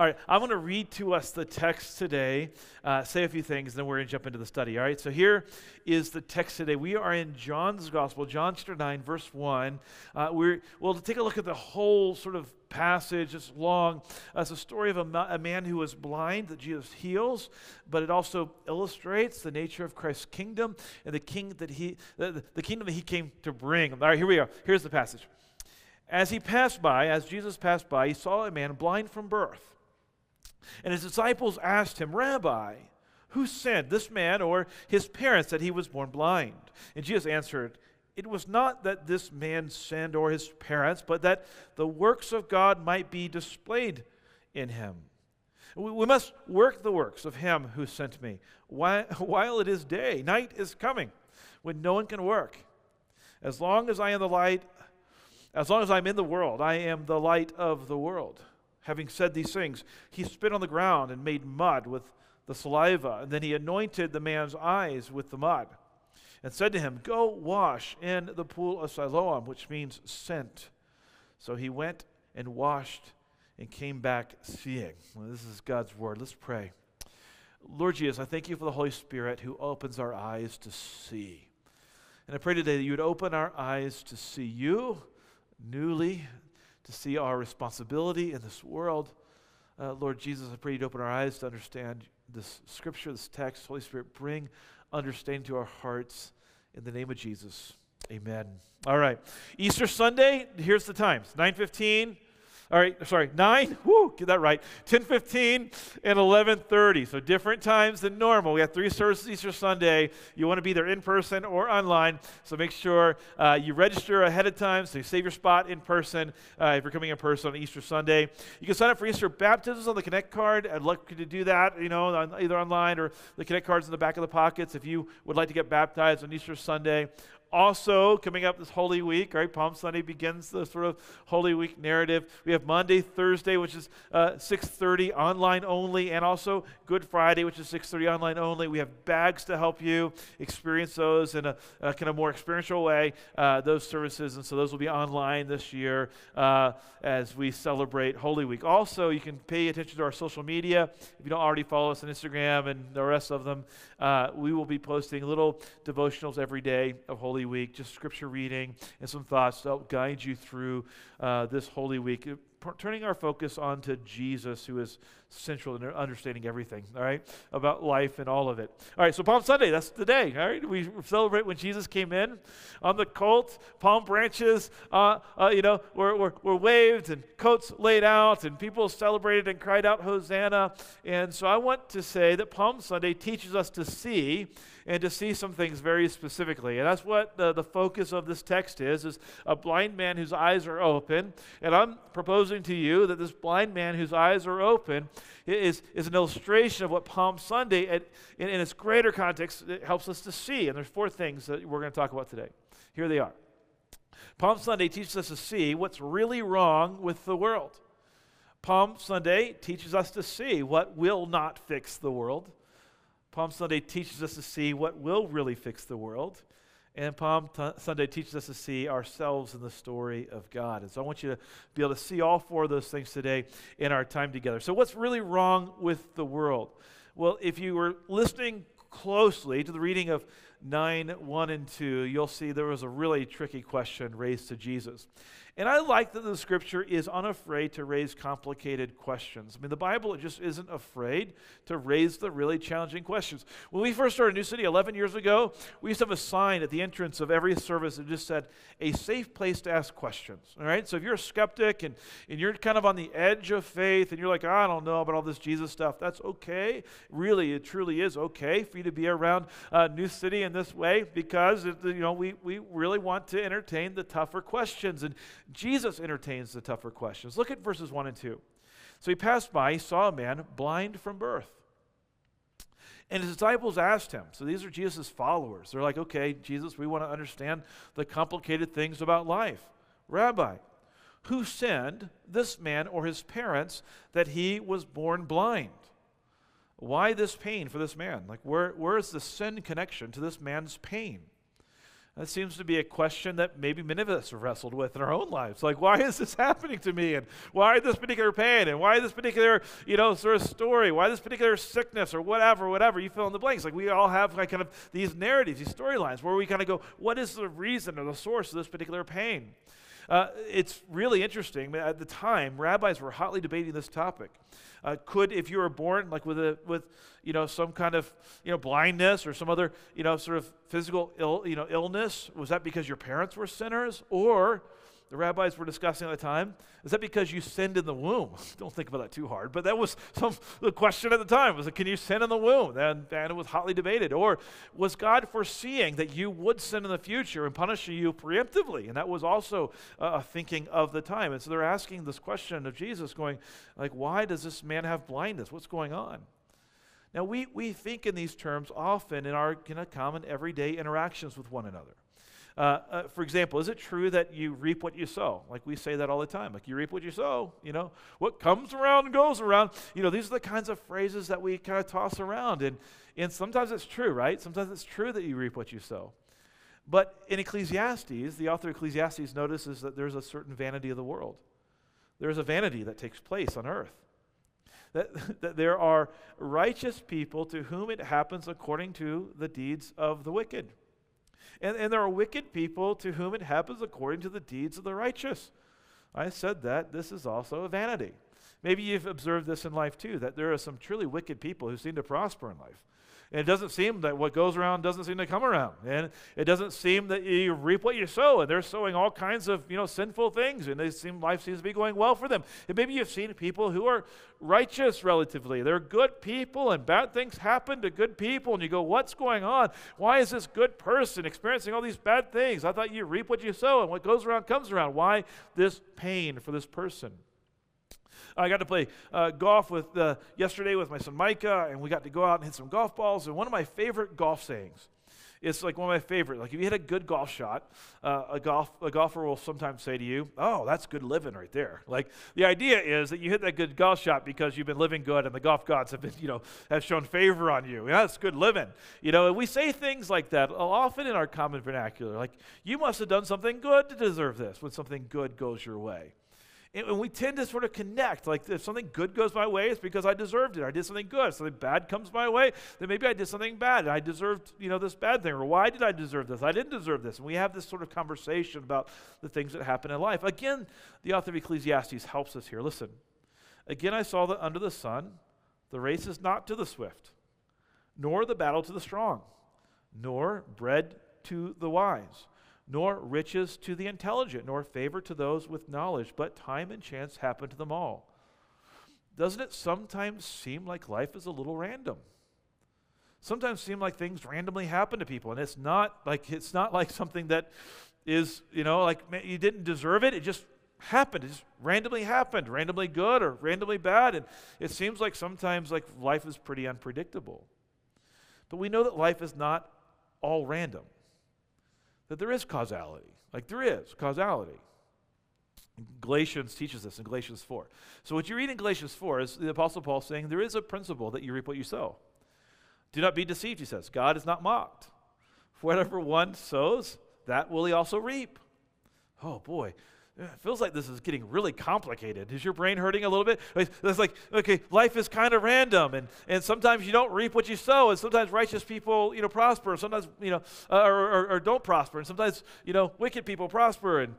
All right, I want to read to us the text today, uh, say a few things, then we're going to jump into the study. All right, so here is the text today. We are in John's Gospel, John chapter 9, verse 1. Uh, we're, we'll take a look at the whole sort of passage. It's long. Uh, it's a story of a, ma- a man who was blind that Jesus heals, but it also illustrates the nature of Christ's kingdom and the king that he, the, the kingdom that he came to bring. All right, here we are. Here's the passage. As he passed by, as Jesus passed by, he saw a man blind from birth. And his disciples asked him, Rabbi, who sinned, this man or his parents, that he was born blind? And Jesus answered, It was not that this man sinned or his parents, but that the works of God might be displayed in him. We must work the works of him who sent me while it is day. Night is coming when no one can work. As long as I am the light, as long as I'm in the world, I am the light of the world. Having said these things, he spit on the ground and made mud with the saliva, and then he anointed the man's eyes with the mud, and said to him, Go wash in the pool of Siloam, which means sent. So he went and washed and came back seeing. Well, this is God's word. Let's pray. Lord Jesus, I thank you for the Holy Spirit who opens our eyes to see. And I pray today that you would open our eyes to see you newly, to see our responsibility in this world. Uh, Lord Jesus, I pray you'd open our eyes to understand this scripture, this text. Holy Spirit, bring understanding to our hearts in the name of Jesus. Amen. All right. Easter Sunday, here's the times 915 all right, sorry, 9, whoo, get that right, 10:15 and 11:30. So different times than normal. We have three services Easter Sunday. You want to be there in person or online, so make sure uh, you register ahead of time so you save your spot in person uh, if you're coming in person on Easter Sunday. You can sign up for Easter baptisms on the Connect card. I'd like you to do that, you know, on, either online or the Connect cards in the back of the pockets if you would like to get baptized on Easter Sunday also coming up this Holy Week, right? Palm Sunday begins the sort of Holy Week narrative. We have Monday, Thursday, which is uh, 6:30 online only, and also Good Friday, which is 6:30 online only. We have bags to help you experience those in a, a kind of more experiential way. Uh, those services, and so those will be online this year uh, as we celebrate Holy Week. Also, you can pay attention to our social media if you don't already follow us on Instagram and the rest of them. Uh, we will be posting little devotionals every day of Holy Holy Week, just scripture reading and some thoughts to help guide you through uh, this Holy Week. Turning our focus on to Jesus, who is central in understanding everything, all right, about life and all of it. All right, so Palm Sunday, that's the day, all right? We celebrate when Jesus came in on the colt, palm branches, uh, uh, you know, were, were, were waved and coats laid out, and people celebrated and cried out, Hosanna. And so I want to say that Palm Sunday teaches us to see and to see some things very specifically. And that's what the, the focus of this text is, is a blind man whose eyes are open. And I'm proposing to you that this blind man whose eyes are open is, is an illustration of what Palm Sunday, at, in, in its greater context, it helps us to see. And there's four things that we're going to talk about today. Here they are. Palm Sunday teaches us to see what's really wrong with the world. Palm Sunday teaches us to see what will not fix the world. Palm Sunday teaches us to see what will really fix the world. And Palm t- Sunday teaches us to see ourselves in the story of God. And so I want you to be able to see all four of those things today in our time together. So, what's really wrong with the world? Well, if you were listening closely to the reading of 9, 1, and 2, you'll see there was a really tricky question raised to Jesus. And I like that the scripture is unafraid to raise complicated questions. I mean, the Bible just isn't afraid to raise the really challenging questions. When we first started New City 11 years ago, we used to have a sign at the entrance of every service that just said, a safe place to ask questions. All right? So if you're a skeptic and, and you're kind of on the edge of faith and you're like, I don't know about all this Jesus stuff, that's okay. Really, it truly is okay for you to be around uh, New City in this way because, you know, we, we really want to entertain the tougher questions. And Jesus entertains the tougher questions. Look at verses 1 and 2. So he passed by, he saw a man blind from birth. And his disciples asked him, so these are Jesus' followers. They're like, okay, Jesus, we want to understand the complicated things about life. Rabbi, who sinned, this man or his parents, that he was born blind? Why this pain for this man? Like, where, where is the sin connection to this man's pain? That seems to be a question that maybe many of us have wrestled with in our own lives. Like, why is this happening to me? And why this particular pain? And why this particular, you know, sort of story? Why this particular sickness or whatever, whatever? You fill in the blanks. Like, we all have like kind of these narratives, these storylines where we kind of go, what is the reason or the source of this particular pain? Uh, it's really interesting. At the time, rabbis were hotly debating this topic. Uh, could, if you were born like with a with you know some kind of you know blindness or some other you know sort of physical Ill, you know illness, was that because your parents were sinners, or the rabbis were discussing at the time. Is that because you sinned in the womb? Don't think about that too hard. But that was some the question at the time was, can you sin in the womb? And, and it was hotly debated. Or was God foreseeing that you would sin in the future and punishing you preemptively? And that was also a thinking of the time. And so they're asking this question of Jesus, going like, why does this man have blindness? What's going on? Now we, we think in these terms often in our you know, common everyday interactions with one another. Uh, uh, for example, is it true that you reap what you sow? Like we say that all the time. Like you reap what you sow. You know, what comes around goes around. You know, these are the kinds of phrases that we kind of toss around. And, and sometimes it's true, right? Sometimes it's true that you reap what you sow. But in Ecclesiastes, the author of Ecclesiastes notices that there's a certain vanity of the world. There's a vanity that takes place on earth. That, that there are righteous people to whom it happens according to the deeds of the wicked. And, and there are wicked people to whom it happens according to the deeds of the righteous. I said that this is also a vanity. Maybe you've observed this in life too, that there are some truly wicked people who seem to prosper in life. And it doesn't seem that what goes around doesn't seem to come around. And it doesn't seem that you reap what you sow. And they're sowing all kinds of, you know, sinful things. And they seem life seems to be going well for them. And maybe you've seen people who are righteous relatively. They're good people and bad things happen to good people. And you go, what's going on? Why is this good person experiencing all these bad things? I thought you reap what you sow and what goes around comes around. Why this pain for this person? I got to play uh, golf with uh, yesterday with my son Micah, and we got to go out and hit some golf balls. And one of my favorite golf sayings, it's like one of my favorite. Like if you hit a good golf shot, uh, a golf a golfer will sometimes say to you, "Oh, that's good living right there." Like the idea is that you hit that good golf shot because you've been living good, and the golf gods have been, you know, have shown favor on you. Yeah, that's good living. You know, and we say things like that often in our common vernacular, like "You must have done something good to deserve this." When something good goes your way. And we tend to sort of connect. Like if something good goes my way, it's because I deserved it. I did something good. If something bad comes my way, then maybe I did something bad. And I deserved, you know, this bad thing. Or why did I deserve this? I didn't deserve this. And we have this sort of conversation about the things that happen in life. Again, the author of Ecclesiastes helps us here. Listen. Again, I saw that under the sun, the race is not to the swift, nor the battle to the strong, nor bread to the wise nor riches to the intelligent, nor favor to those with knowledge, but time and chance happen to them all. Doesn't it sometimes seem like life is a little random? Sometimes seem like things randomly happen to people, and it's not like it's not like something that is, you know, like you didn't deserve it. It just happened. It just randomly happened, randomly good or randomly bad. And it seems like sometimes like life is pretty unpredictable. But we know that life is not all random that there is causality. Like there is causality. Galatians teaches this in Galatians 4. So, what you read in Galatians 4 is the Apostle Paul saying there is a principle that you reap what you sow. Do not be deceived, he says. God is not mocked. For whatever one sows, that will he also reap. Oh boy, it feels like this is getting really complicated. Is your brain hurting a little bit? It's like, okay, life is kind of random, and, and sometimes you don't reap what you sow, and sometimes righteous people, you know, prosper, and sometimes, you know, uh, or, or, or, don't prosper, and sometimes, you know, wicked people prosper, and,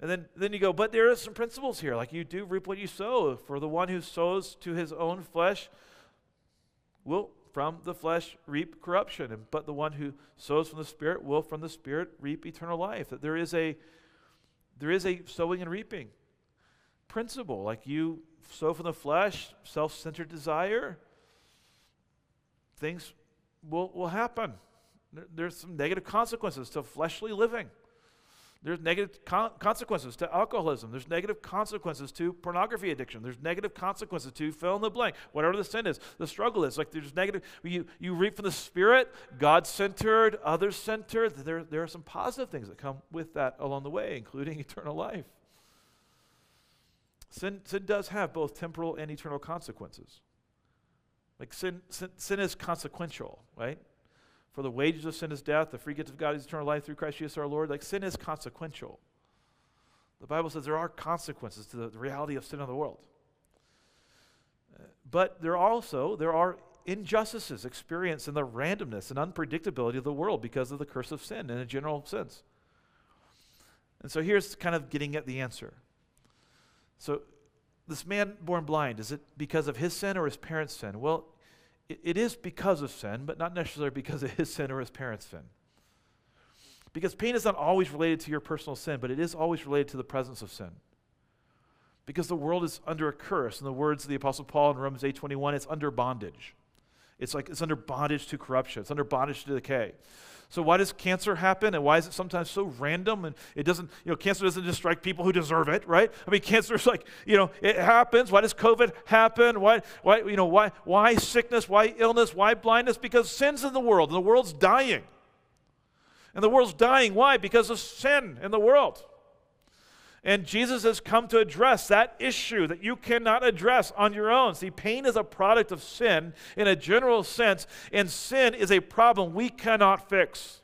and then, then you go, but there are some principles here, like you do reap what you sow. For the one who sows to his own flesh will from the flesh reap corruption, and, but the one who sows from the Spirit will from the Spirit reap eternal life. That there is a there is a sowing and reaping principle. Like you sow from the flesh, self centered desire, things will, will happen. There, there's some negative consequences to fleshly living. There's negative con- consequences to alcoholism. There's negative consequences to pornography addiction. There's negative consequences to fill in the blank, whatever the sin is, the struggle is. Like there's negative, you, you reap from the Spirit, God centered, others centered. There, there are some positive things that come with that along the way, including eternal life. Sin, sin does have both temporal and eternal consequences. Like sin, sin, sin is consequential, right? For the wages of sin is death, the free gift of God is eternal life through Christ Jesus our Lord. Like sin is consequential. The Bible says there are consequences to the, reality of sin in the world. Uh, but there also there are injustices experienced in the randomness and unpredictability of the world because of the curse of sin in a general sense. And so here's kind of getting at the answer. So this man born blind, is it because of his sin or his parents' sin? Well, it, it is because of sin, but not necessarily because of his sin or his parents' sin. Because pain is not always related to your personal sin, but it is always related to the presence of sin. Because the world is under a curse. In the words of the Apostle Paul in Romans 8:21, it's under bondage. It's like it's under bondage to corruption. It's under bondage to decay. So why does cancer happen and why is it sometimes so random and it doesn't, you know, cancer doesn't just strike people who deserve it, right? I mean, cancer is like, you know, it happens. Why does COVID happen? Why, why, you know, why, why sickness? Why illness? Why blindness? Because sin's in the world and the world's dying. And the world's dying. Why? Because of sin in the world. And Jesus has come to address that issue that you cannot address on your own. See, pain is a product of sin in a general sense, and sin is a problem we cannot fix.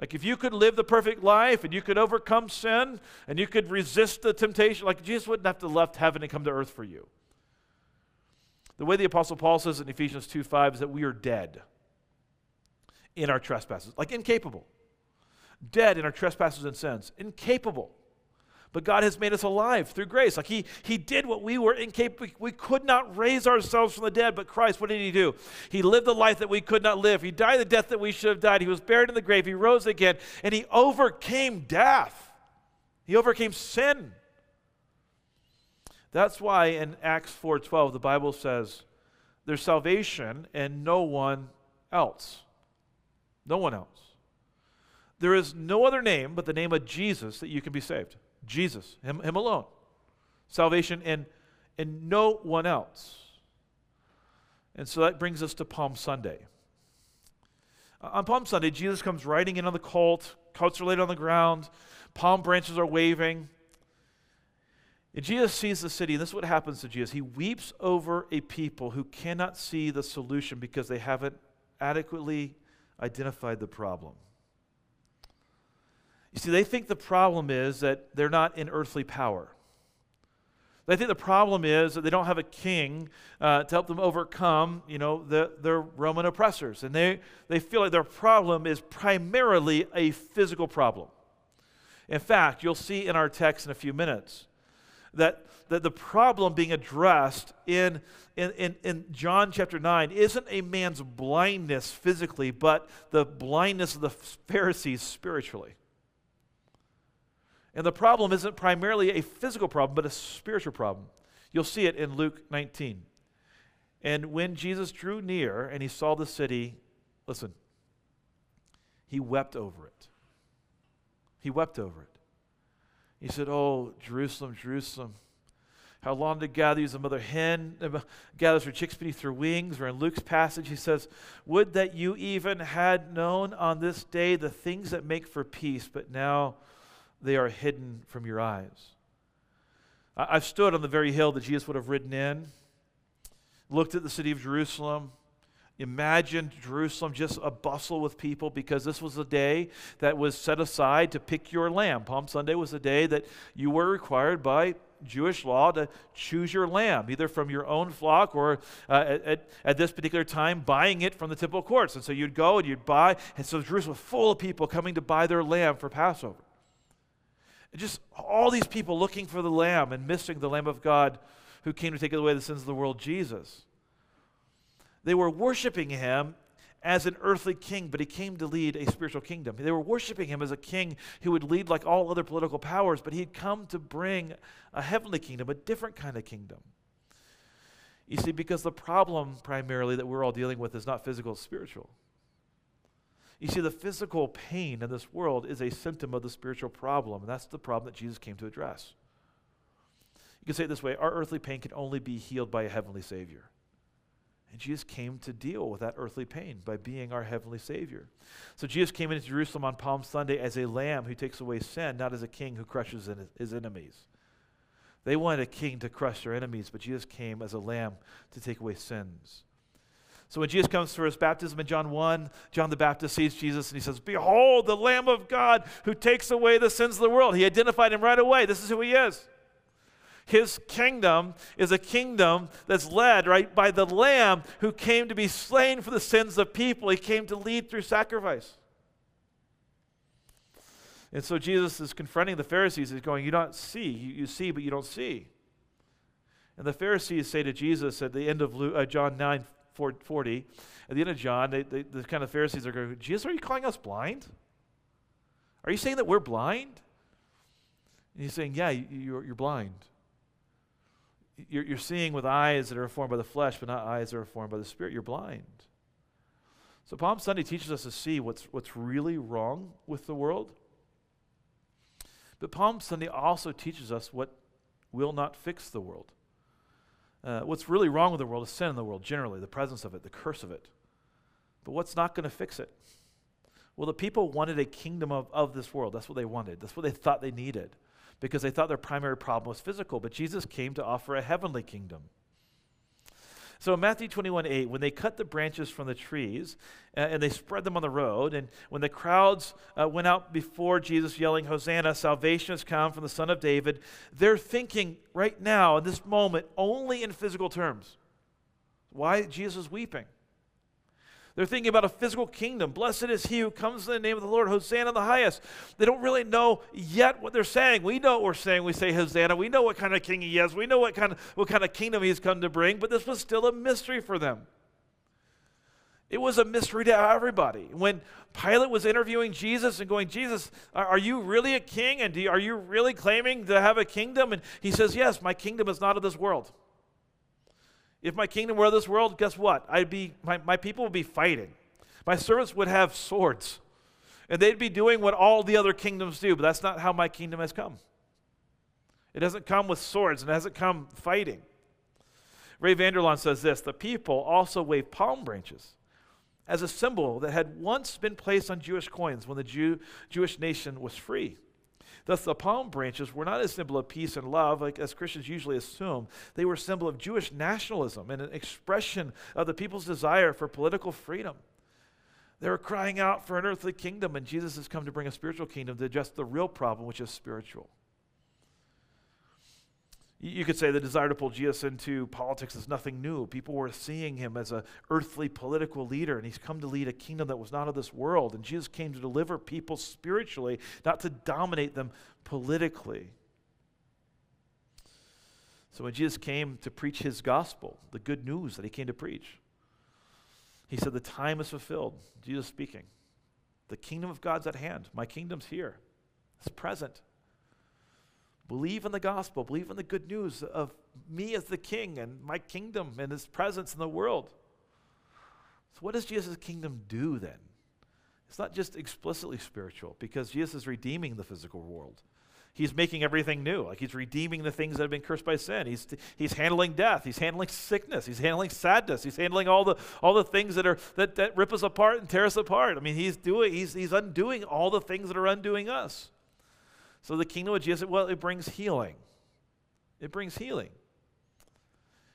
Like if you could live the perfect life and you could overcome sin and you could resist the temptation, like Jesus wouldn't have to left heaven and come to earth for you. The way the Apostle Paul says in Ephesians 2 5 is that we are dead in our trespasses, like incapable dead in our trespasses and sins, incapable. But God has made us alive through grace. Like he, he did what we were incapable. We could not raise ourselves from the dead, but Christ, what did He do? He lived the life that we could not live. He died the death that we should have died. He was buried in the grave. He rose again, and He overcame death. He overcame sin. That's why in Acts 4:12 the Bible says there's salvation and no one else. No one else. There is no other name but the name of Jesus that you can be saved. Jesus, Him, him alone. Salvation and, and no one else. And so that brings us to Palm Sunday. Uh, on Palm Sunday, Jesus comes riding in on the colt, coats are laid on the ground, palm branches are waving. And Jesus sees the city, and this is what happens to Jesus. He weeps over a people who cannot see the solution because they haven't adequately identified the problem. You see, they think the problem is that they're not in earthly power. They think the problem is that they don't have a king uh, to help them overcome, you know, the, their Roman oppressors. And they, they feel like their problem is primarily a physical problem. In fact, you'll see in our text in a few minutes that, that the problem being addressed in, in, in, in John chapter 9 isn't a man's blindness physically, but the blindness of the Pharisees spiritually. And the problem isn't primarily a physical problem, but a spiritual problem. You'll see it in Luke 19. And when Jesus drew near and he saw the city, listen, he wept over it. He wept over it. He said, Oh, Jerusalem, Jerusalem, how long to gather you as a mother hen gathers her chicks beneath her wings. Or in Luke's passage, he says, Would that you even had known on this day the things that make for peace, but now they are hidden from your eyes. I've stood on the very hill that Jesus would have ridden in, looked at the city of Jerusalem, imagined Jerusalem just a bustle with people because this was a day that was set aside to pick your lamb. Palm Sunday was a day that you were required by Jewish law to choose your lamb, either from your own flock or uh, at, at this particular time buying it from the temple courts. And so you'd go and you'd buy, and so Jerusalem was full of people coming to buy their lamb for Passover. Just all these people looking for the Lamb and missing the Lamb of God who came to take away the sins of the world, Jesus. They were worshiping him as an earthly king, but he came to lead a spiritual kingdom. They were worshiping him as a king who would lead like all other political powers, but he'd come to bring a heavenly kingdom, a different kind of kingdom. You see, because the problem primarily that we're all dealing with is not physical, it's spiritual. You see, the physical pain in this world is a symptom of the spiritual problem, and that's the problem that Jesus came to address. You can say it this way our earthly pain can only be healed by a heavenly Savior. And Jesus came to deal with that earthly pain by being our heavenly Savior. So Jesus came into Jerusalem on Palm Sunday as a lamb who takes away sin, not as a king who crushes his enemies. They wanted a king to crush their enemies, but Jesus came as a lamb to take away sins. So when Jesus comes for his baptism in John 1, John the Baptist sees Jesus and he says, Behold, the Lamb of God who takes away the sins of the world. He identified him right away. This is who he is. His kingdom is a kingdom that's led, right, by the Lamb who came to be slain for the sins of people. He came to lead through sacrifice. And so Jesus is confronting the Pharisees. He's going, You don't see. You, you see, but you don't see. And the Pharisees say to Jesus at the end of Luke, uh, John 9 40, at the end of John, they, they, the kind of Pharisees are going, Jesus, are you calling us blind? Are you saying that we're blind? And he's saying, Yeah, you, are you're blind. You're, you're seeing with eyes that are formed by the flesh, but not eyes that are formed by the Spirit. You're blind. So Palm Sunday teaches us to see what's, what's really wrong with the world but Palm Sunday also teaches us what will not fix the world. Uh, what's really wrong with the world is sin in the world, generally, the presence of it, the curse of it. But what's not going to fix it? Well, the people wanted a kingdom of, of this world. That's what they wanted. That's what they thought they needed because they thought their primary problem was physical. But Jesus came to offer a heavenly kingdom. So in Matthew 21 8, when they cut the branches from the trees uh, and they spread them on the road, and when the crowds uh, went out before Jesus yelling, Hosanna, salvation has come from the Son of David, they're thinking right now, in this moment, only in physical terms. Why Jesus is weeping? They're thinking about a physical kingdom. Blessed is he who comes in the name of the Lord. Hosanna the highest. They don't really know yet what they're saying. We know what we're saying. We say Hosanna. We know what kind of king he is. We know what kind of, what kind of kingdom he's come to bring, but this was still a mystery for them. It was a mystery to everybody. When Pilate was interviewing Jesus and going, Jesus, are you really a king? And are you really claiming to have a kingdom? And he says, Yes, my kingdom is not of this world. If my kingdom were of this world, guess what? I'd be, my, my people would be fighting. My servants would have swords. And they'd be doing what all the other kingdoms do, but that's not how my kingdom has come. It doesn't come with swords and it hasn't come fighting. Ray Vander Laan says this the people also waved palm branches as a symbol that had once been placed on Jewish coins when the Jew, Jewish nation was free. Thus, the palm branches were not a symbol of peace and love, like as Christians usually assume. They were a symbol of Jewish nationalism and an expression of the people's desire for political freedom. They were crying out for an earthly kingdom, and Jesus has come to bring a spiritual kingdom to address the real problem, which is spiritual. You could say the desire to pull Jesus into politics is nothing new. People were seeing him as an earthly political leader, and he's come to lead a kingdom that was not of this world. And Jesus came to deliver people spiritually, not to dominate them politically. So when Jesus came to preach his gospel, the good news that he came to preach, he said, The time is fulfilled. Jesus speaking. The kingdom of God's at hand. My kingdom's here. It's present. Believe in the gospel. Believe in the good news of me as the king and my kingdom and his presence in the world. So, what does Jesus' kingdom do then? It's not just explicitly spiritual because Jesus is redeeming the physical world. He's making everything new. Like he's redeeming the things that have been cursed by sin. He's, he's handling death. He's handling sickness. He's handling sadness. He's handling all the, all the things that, are, that, that rip us apart and tear us apart. I mean, he's, doing, he's, he's undoing all the things that are undoing us. So the kingdom of Jesus, well, it brings healing. It brings healing.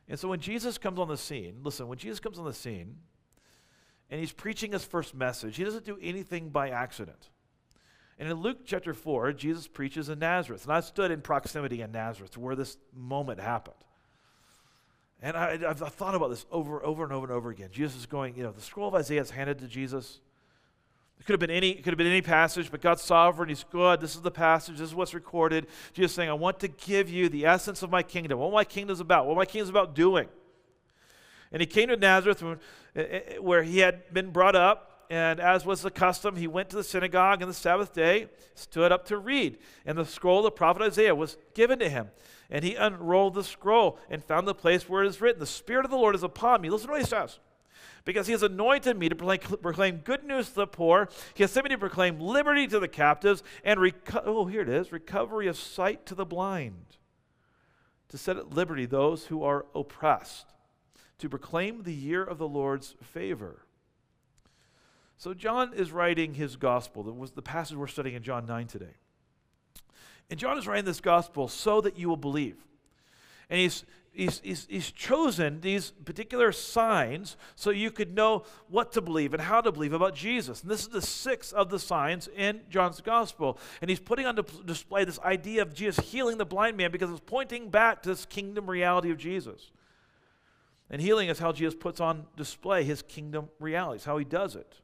And so when Jesus comes on the scene, listen, when Jesus comes on the scene and he's preaching his first message, he doesn't do anything by accident. And in Luke chapter 4, Jesus preaches in Nazareth. And I stood in proximity in Nazareth where this moment happened. And I, have thought about this over, over and over and over again. Jesus is going, you know, the scroll of Isaiah is handed to Jesus. It could have been any, it could have been any passage, but God's sovereign. He's good. This is the passage. This is what's recorded. Jesus saying, I want to give you the essence of my kingdom. What my kingdom is about. What my kingdom is about doing. And he came to Nazareth eh, eh, where he had been brought up. And as was the custom, he went to the synagogue on the Sabbath day, stood up to read. And the scroll of the prophet Isaiah was given to him. And he unrolled the scroll and found the place where it is written, The Spirit of the Lord is upon me. Listen to what he says because he has anointed me to proclaim good news to the poor. He has sent me to proclaim liberty to the captives and, reco- oh, here it is, recovery of sight to the blind, to set at liberty those who are oppressed, to proclaim the year of the Lord's favor. So, John is writing his gospel. That was the passage we're studying in John 9 today. And John is writing this gospel so that you will believe. And he's he's, he's, he's chosen these particular signs so you could know what to believe and how to believe about Jesus. And this is the sixth of the signs in John's gospel. And he's putting on display this idea of Jesus healing the blind man because it's pointing back to this kingdom reality of Jesus. And healing is how Jesus puts on display his kingdom realities, how he does it.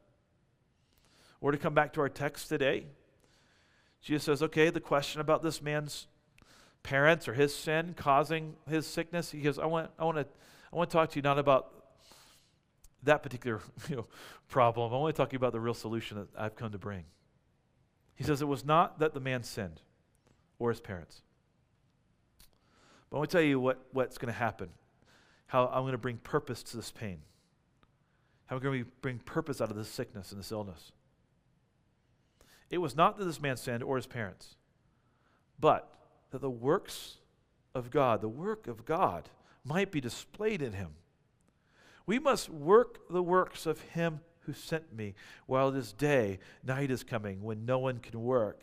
Or to come back to our text today, Jesus says, okay, the question about this man's parents or his sin causing his sickness. He goes, I want, I want to, I want to talk to you not about that particular you know, problem. I want to talk to you about the real solution that I've come to bring. He says it was not that the man sinned or his parents. But I want to tell you what, what's going to happen, how I'm going to bring purpose to this pain, how I'm going to bring purpose out of this sickness and this illness. It was not that this man sinned or his parents, but that the works of God, the work of God, might be displayed in him. We must work the works of him who sent me while it is day. Night is coming when no one can work.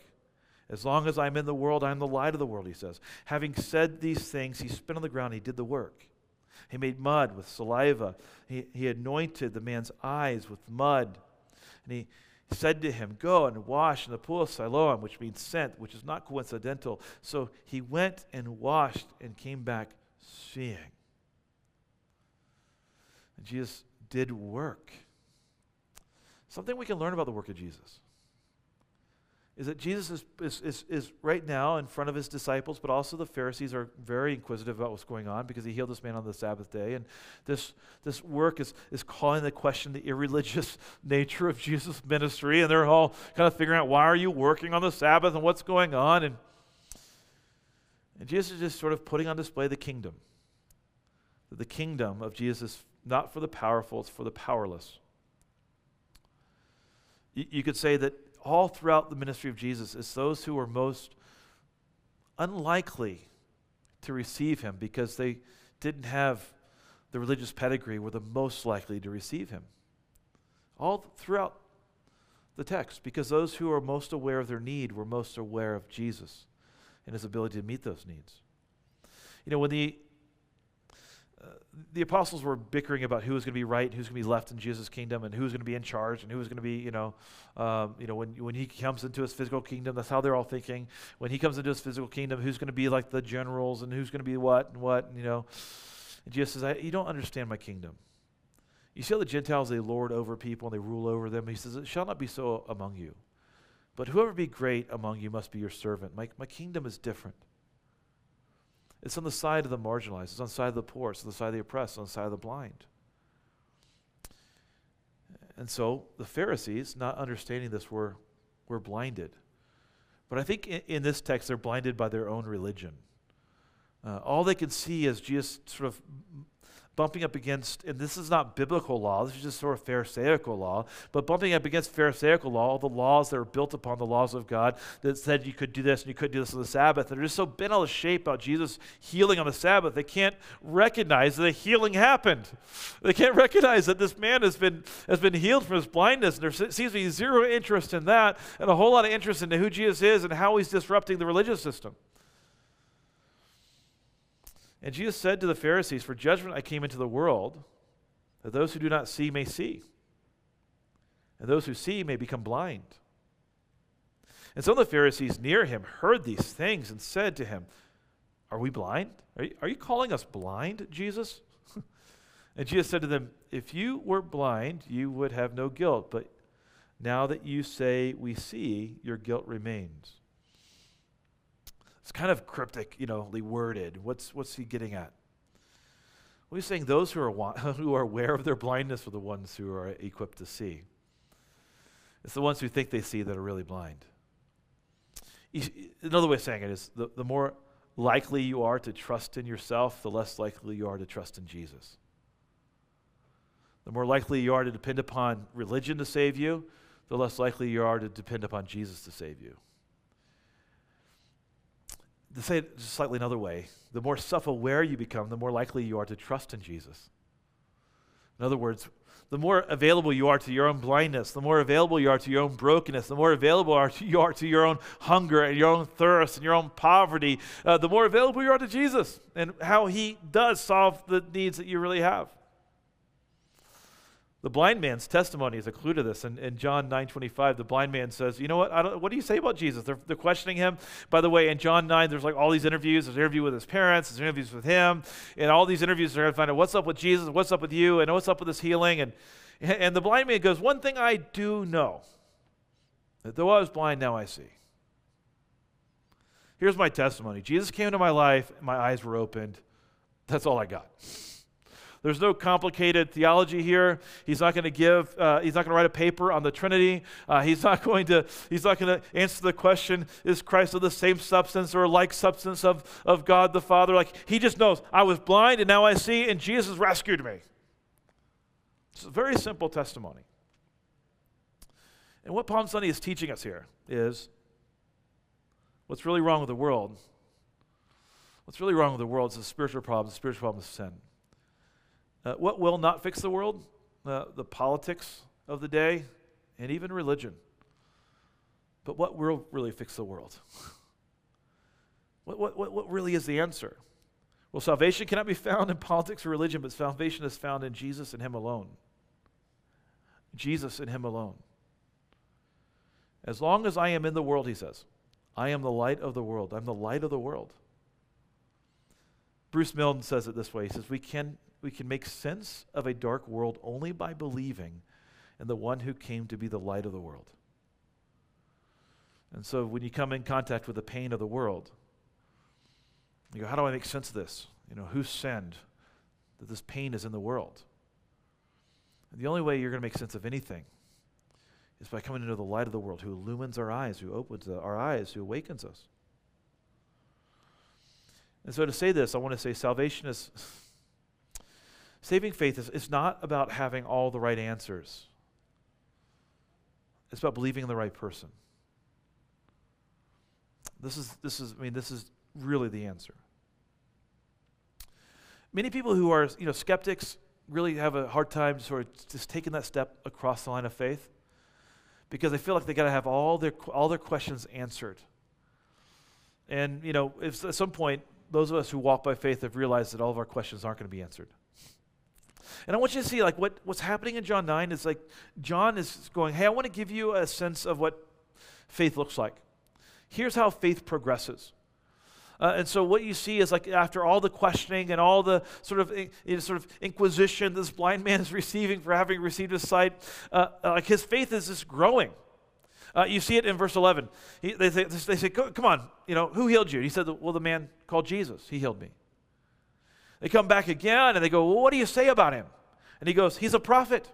As long as I'm in the world, I'm the light of the world, he says. Having said these things, he spit on the ground, he did the work. He made mud with saliva. He, he anointed the man's eyes with mud. And he, said to him, Go and wash in the pool of Siloam, which means sent, which is not coincidental. So he went and washed and came back seeing. And Jesus did work. Something we can learn about the work of Jesus is that Jesus is, is, is, is, right now in front of his disciples, but also the Pharisees are very inquisitive about what's going on because he healed this man on the Sabbath day. And this, this work is, is calling the question the irreligious nature of Jesus' ministry. And they're all kind of figuring out why are you working on the Sabbath and what's going on. And, and Jesus is just sort of putting on display the kingdom. That the kingdom of Jesus is not for the powerful, it's for the powerless. You, you could say that all throughout the ministry of Jesus is those who were most unlikely to receive him because they didn't have the religious pedigree were the most likely to receive him. All throughout the text, because those who are most aware of their need were most aware of Jesus and his ability to meet those needs. You know, when the the apostles were bickering about who was going to be right, who's going to be left in Jesus' kingdom, and who's going to be in charge, and who's going to be, you know, um, you know, when when he comes into his physical kingdom, that's how they're all thinking. When he comes into his physical kingdom, who's going to be like the generals, and who's going to be what and what, and, you know. And Jesus says, I, "You don't understand my kingdom. You see how the Gentiles they lord over people and they rule over them. He says, "It shall not be so among you, but whoever be great among you must be your servant. My my kingdom is different." It's on the side of the marginalized. It's on the side of the poor. It's on the side of the oppressed. it's on the side of the blind. And so the Pharisees, not understanding this, were, were blinded. But I think in, in this text, they're blinded by their own religion. Uh, all they can see is Jesus sort of bumping up against, and this is not biblical law, this is just sort of Pharisaical law, but bumping up against Pharisaical law, all the laws that are built upon the laws of God that said you could do this and you couldn't do this on the Sabbath. And they're just so bent out of shape about Jesus healing on the Sabbath, they can't recognize that the healing happened. They can't recognize that this man has been, has been healed from his blindness. And there seems to be zero interest in that and a whole lot of interest in who Jesus is and how he's disrupting the religious system. And Jesus said to the Pharisees, For judgment I came into the world, that those who do not see may see, and those who see may become blind. And some of the Pharisees near him heard these things and said to him, Are we blind? Are you, are you calling us blind, Jesus? and Jesus said to them, If you were blind, you would have no guilt, but now that you say we see, your guilt remains. It's kind of cryptic, you know, worded. What's, what's he getting at? Well, he's saying those who are, who are aware of their blindness are the ones who are equipped to see. It's the ones who think they see that are really blind. Another way of saying it is the, the more likely you are to trust in yourself, the less likely you are to trust in Jesus. The more likely you are to depend upon religion to save you, the less likely you are to depend upon Jesus to save you to say it slightly another way, the more self aware you become, the more likely you are to trust in Jesus. In other words, the more available you are to your own blindness, the more available you are to your own brokenness, the more available you are to your own hunger and your own thirst and your own poverty, uh, the more available you are to Jesus and how he does solve the needs that you really have. The blind man's testimony is a clue to this. In, in John 9:25, the blind man says, "You know what? what do you say about Jesus?" They're, they're, questioning him. By the way, in John 9, there's like all these interviews. There's an interview with his parents. There's interviews with him, and all these interviews they're going to find out what's up with Jesus, what's up with you, and what's up with this healing. And and the blind man goes, "One thing I do know, that though I was blind, now I see." Here's my testimony. Jesus came into my life, my eyes were opened. That's all I got. There's no complicated theology here. He's not going to give. Uh, he's not going to write a paper on the Trinity. Uh, he's not going to. He's not going to answer the question: Is Christ of the same substance or like substance of of God the Father? Like he just knows. I was blind and now I see, and Jesus rescued me. It's a very simple testimony. And what Palm Sunday is teaching us here is what's really wrong with the world. What's really wrong with the world is the spiritual problem. The spiritual problem is sin. Uh, what will not fix the world? Uh, the politics of the day and even religion. But what will really fix the world? what, what, what really is the answer? Well, salvation cannot be found in politics or religion, but salvation is found in Jesus and Him alone. Jesus and Him alone. As long as I am in the world, He says, I am the light of the world. I'm the light of the world. Bruce Milne says it this way He says, We can we can make sense of a dark world only by believing in the one who came to be the light of the world. And so when you come in contact with the pain of the world, you go, how do I make sense of this? You know, who sinned that this pain is in the world? And the only way you're going to make sense of anything is by coming into the light of the world who illumines our eyes, who opens our eyes, who awakens us. And so to say this, I want to say salvation is Saving faith is, is not about having all the right answers, it's about believing in the right person. This is, this is, I mean, this is really the answer. Many people who are, you know, skeptics really have a hard time sort of just taking that step across the line of faith because they feel like they got to have all their all their questions answered. And you know, if at some point those of us who walk by faith have realized that all of our questions aren't going to be answered. And I want you to see like what, what's happening in John 9 is like John is going, hey, I want to give you a sense of what faith looks like. Here's how faith progresses. Uh, and so what you see is like after all the questioning and all the sort of you know, sort of inquisition this blind man is receiving for having received his sight, uh, uh, like his faith is just growing. Uh, you see it in verse 11. He, they, they say, come on, you know, who healed you? He said, well, the man called Jesus. He healed me. They come back again and they go, Well, what do you say about him? And he goes, He's a prophet.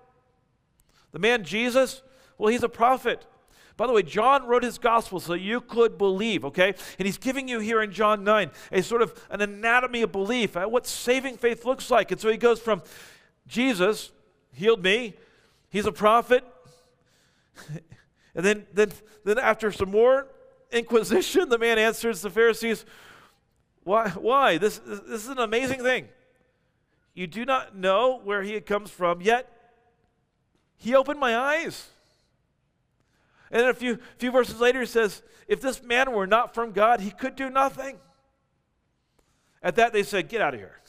The man Jesus, well, he's a prophet. By the way, John wrote his gospel so you could believe, okay? And he's giving you here in John 9 a sort of an anatomy of belief, what saving faith looks like. And so he goes from Jesus healed me, he's a prophet. and then, then, then after some more inquisition, the man answers the Pharisees, why? Why? This, this is an amazing thing. You do not know where he comes from, yet he opened my eyes. And then a few, few verses later, he says, If this man were not from God, he could do nothing. At that, they said, Get out of here.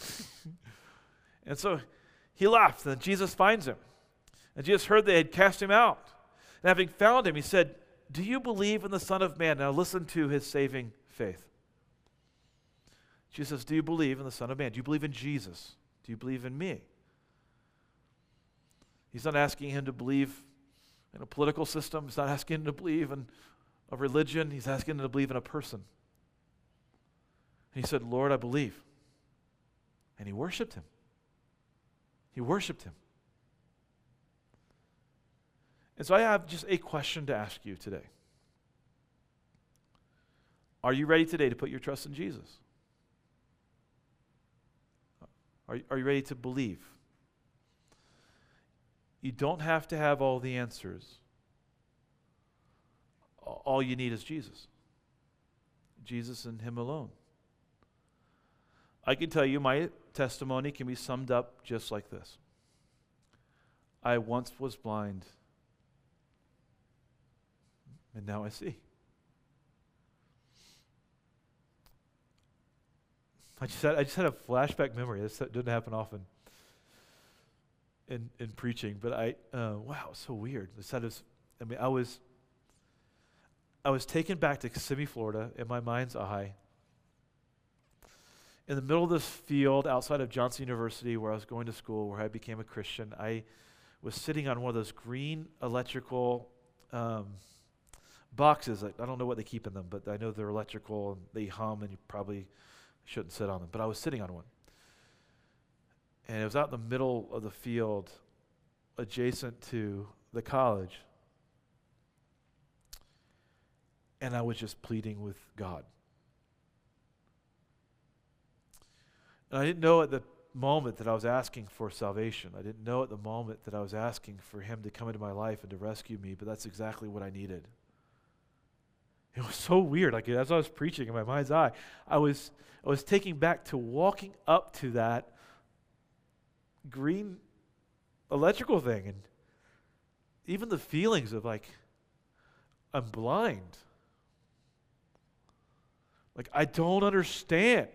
and so he left, and Jesus finds him. And Jesus heard they had cast him out. And having found him, he said, Do you believe in the Son of Man? Now listen to his saving faith. Jesus says, Do you believe in the Son of Man? Do you believe in Jesus? Do you believe in me? He's not asking him to believe in a political system. He's not asking him to believe in a religion. He's asking him to believe in a person. And he said, Lord, I believe. And he worshiped him. He worshiped him. And so I have just a question to ask you today. Are you ready today to put your trust in Jesus? Are, are you ready to believe? You don't have to have all the answers. All you need is Jesus. Jesus and Him alone. I can tell you my testimony can be summed up just like this I once was blind, and now I see. I just had, I just had a flashback memory. This doesn't happen often in, in preaching, but I, uh, wow, so weird. This had this, I mean, I was, I was taken back to Kissimmee, Florida in my mind's eye. In the middle of this field outside of Johnson University where I was going to school, where I became a Christian, I was sitting on one of those green electrical um, boxes. I, I, don't know what they keep in them, but I know they're electrical and they hum, and you probably shouldn't sit on them. But I was sitting on one. And it was out in the middle of the field, adjacent to the college. And I was just pleading with God. And I didn't know at the moment that I was asking for salvation. I didn't know at the moment that I was asking for Him to come into my life and to rescue me, but that's exactly what I needed. It was so weird. Like as I was preaching in my mind's eye, I was I was taking back to walking up to that green electrical thing and even the feelings of like I'm blind. Like I don't understand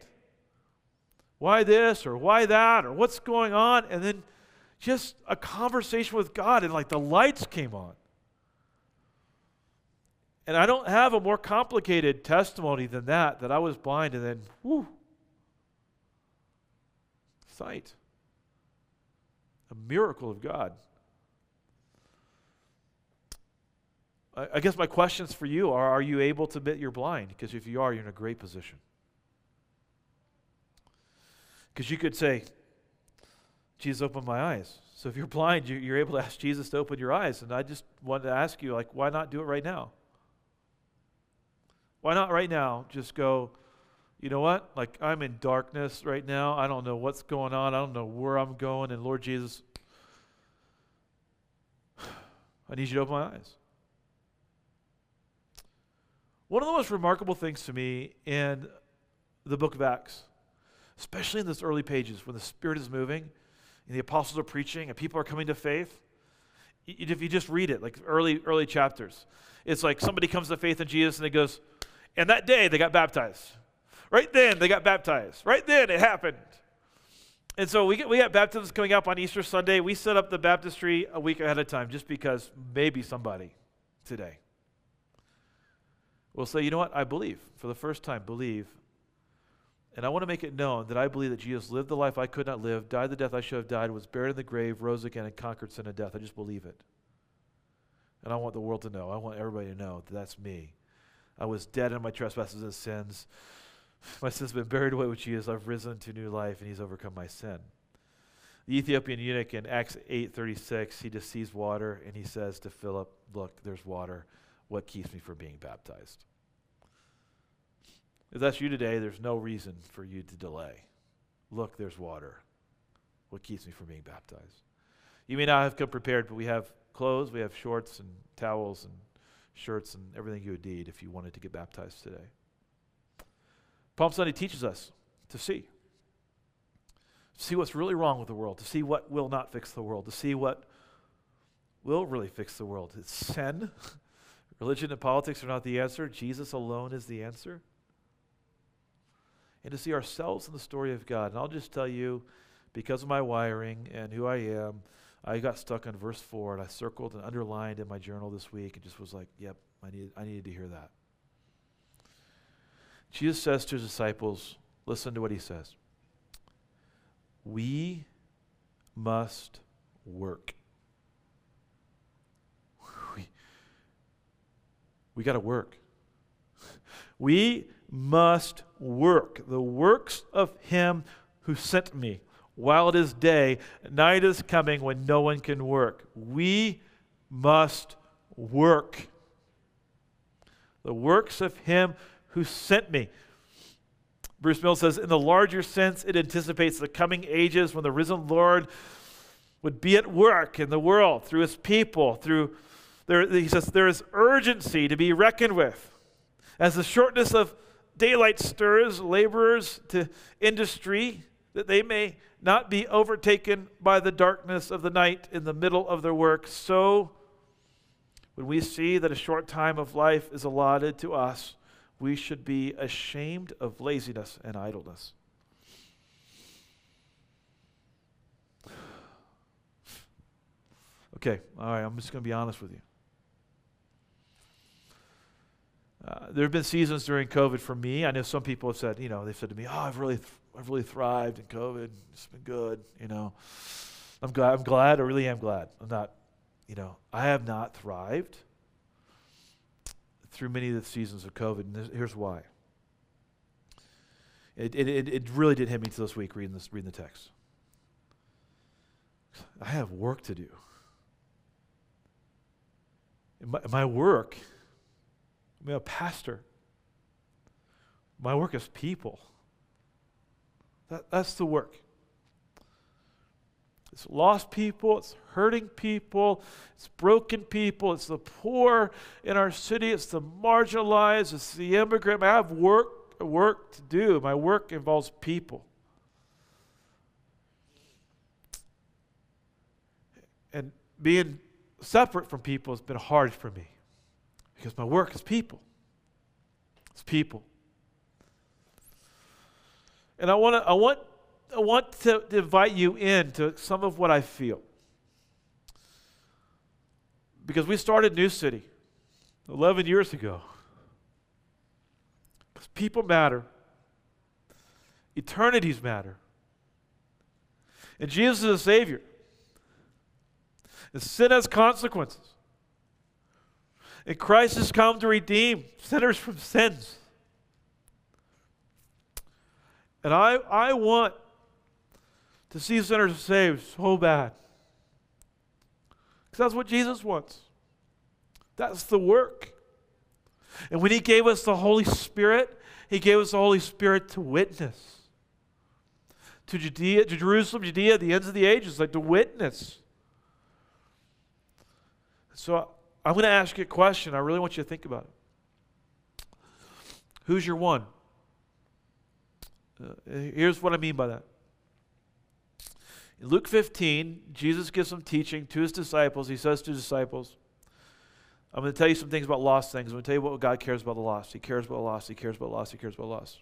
why this or why that or what's going on and then just a conversation with God and like the lights came on. And I don't have a more complicated testimony than that, that I was blind and then, whoo, sight. A miracle of God. I, I guess my questions for you are Are you able to admit you're blind? Because if you are, you're in a great position. Because you could say, Jesus opened my eyes. So if you're blind, you, are able to ask Jesus to open your eyes. And I just wanted to ask you, like, why not do it right now? Why not right now just go, you know what? Like, I'm in darkness right now. I don't know what's going on. I don't know where I'm going. And Lord Jesus, I need you to open my eyes. One of the most remarkable things to me in the book of Acts, especially in those early pages when the Spirit is moving and the apostles are preaching and people are coming to faith, if you just read it, like early, early chapters, it's like somebody comes to faith in Jesus and it goes, and that day they got baptized. Right then they got baptized. Right then it happened. And so we get we got baptisms coming up on Easter Sunday. We set up the baptistry a week ahead of time just because maybe somebody today will say, you know what, I believe. For the first time, believe. And I want to make it known that I believe that Jesus lived the life I could not live, died the death I should have died, was buried in the grave, rose again, and conquered sin and death. I just believe it. And I want the world to know. I want everybody to know that that's me. I was dead in my trespasses and sins. My sins have been buried away with Jesus. I've risen to new life, and He's overcome my sin. The Ethiopian eunuch in Acts 8:36, he just sees water and he says to Philip, "Look, there's water. What keeps me from being baptized?" If that's you today, there's no reason for you to delay. Look, there's water. What keeps me from being baptized? You may not have come prepared, but we have clothes, we have shorts and towels and shirts and everything you would need if you wanted to get baptized today. Palm Sunday teaches us to see. To see what's really wrong with the world, to see what will not fix the world, to see what will really fix the world. It's sin. Religion and politics are not the answer. Jesus alone is the answer. And to see ourselves in the story of God. And I'll just tell you, because of my wiring and who I am, I got stuck on verse 4 and I circled and underlined in my journal this week and just was like, yep, I needed, I needed to hear that. Jesus says to his disciples, listen to what he says. We must work. We, we got to work. We must work the works of him who sent me while it is day, night is coming when no one can work. We must work. The works of Him who sent me. Bruce Milne says, in the larger sense, it anticipates the coming ages when the risen Lord would be at work in the world through His people, through there, he says there is urgency to be reckoned with. As the shortness of daylight stirs laborers to industry, that they may not be overtaken by the darkness of the night in the middle of their work. So, when we see that a short time of life is allotted to us, we should be ashamed of laziness and idleness. Okay, all right, I'm just going to be honest with you. Uh, there have been seasons during COVID for me. I know some people have said, you know, they've said to me, "Oh, I've really, I've really thrived in COVID. It's been good." You know, I'm glad. I'm glad. I really am glad. I'm not, you know, I have not thrived through many of the seasons of COVID, and here's why. It, it, it really did hit me this week reading this, reading the text. I have work to do. My, my work, I'm a pastor. My work is people. That, that's the work. It's lost people, it's hurting people, it's broken people, it's the poor in our city, it's the marginalized, it's the immigrant. I have work, work to do. My work involves people. And being separate from people has been hard for me because my work is people. It's people. And I want to I want I want to, to invite you into some of what I feel. Because we started New City 11 years ago. Because people matter. Eternities matter. And Jesus is a Savior. And sin has consequences. And Christ has come to redeem sinners from sins. And I, I want to see sinners saved so bad. Because that's what Jesus wants. That's the work. And when He gave us the Holy Spirit, He gave us the Holy Spirit to witness. To Judea, to Jerusalem, Judea, the ends of the ages, like to witness. So I'm going to ask you a question. I really want you to think about it. Who's your one? Uh, here's what I mean by that. In Luke 15, Jesus gives some teaching to his disciples. He says to his disciples, I'm going to tell you some things about lost things. I'm going to tell you what God cares about the lost. He cares about the lost. He cares about the lost. He cares about lost.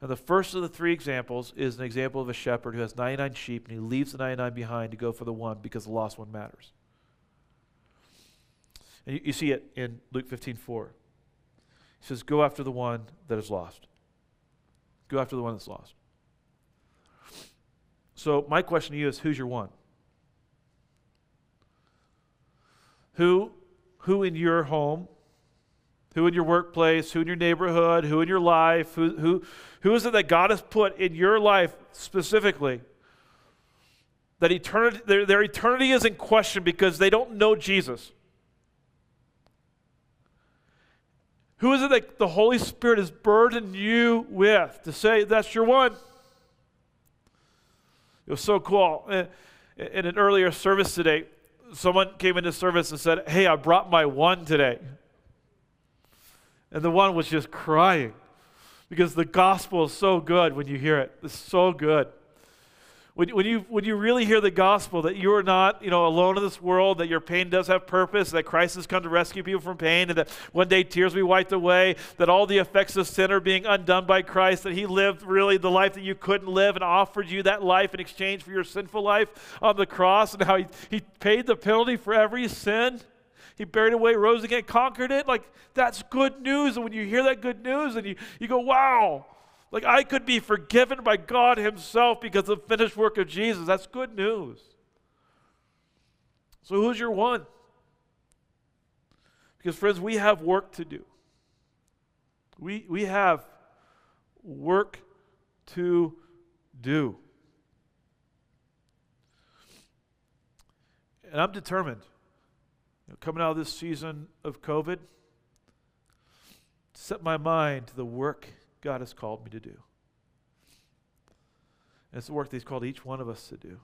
And the first of the three examples is an example of a shepherd who has 99 sheep and he leaves the 99 behind to go for the one because the lost one matters. And you, you see it in Luke 15 4. He says, Go after the one that is lost. Go after the one that's lost. So, my question to you is who's your one? Who, who in your home, who in your workplace, who in your neighborhood, who in your life, who, who, who is it that God has put in your life specifically that eternity, their, their eternity is in question because they don't know Jesus? Who is it that the Holy Spirit has burdened you with to say that's your one? It was so cool. Eh, eh, in an earlier service today, someone came into service and said, Hey, I brought my one today. And the one was just crying because the gospel is so good when you hear it. It's so good. When, when, you, when you really hear the gospel that you are not you know, alone in this world, that your pain does have purpose, that Christ has come to rescue people from pain, and that one day tears will be wiped away, that all the effects of sin are being undone by Christ, that He lived really the life that you couldn't live and offered you that life in exchange for your sinful life on the cross, and how He, he paid the penalty for every sin. He buried away, rose again, conquered it. Like, that's good news. And when you hear that good news and you, you go, wow, like I could be forgiven by God Himself because of the finished work of Jesus. That's good news. So, who's your one? Because, friends, we have work to do. We, we have work to do. And I'm determined, you know, coming out of this season of COVID, to set my mind to the work God has called me to do. And it's the work that He's called each one of us to do.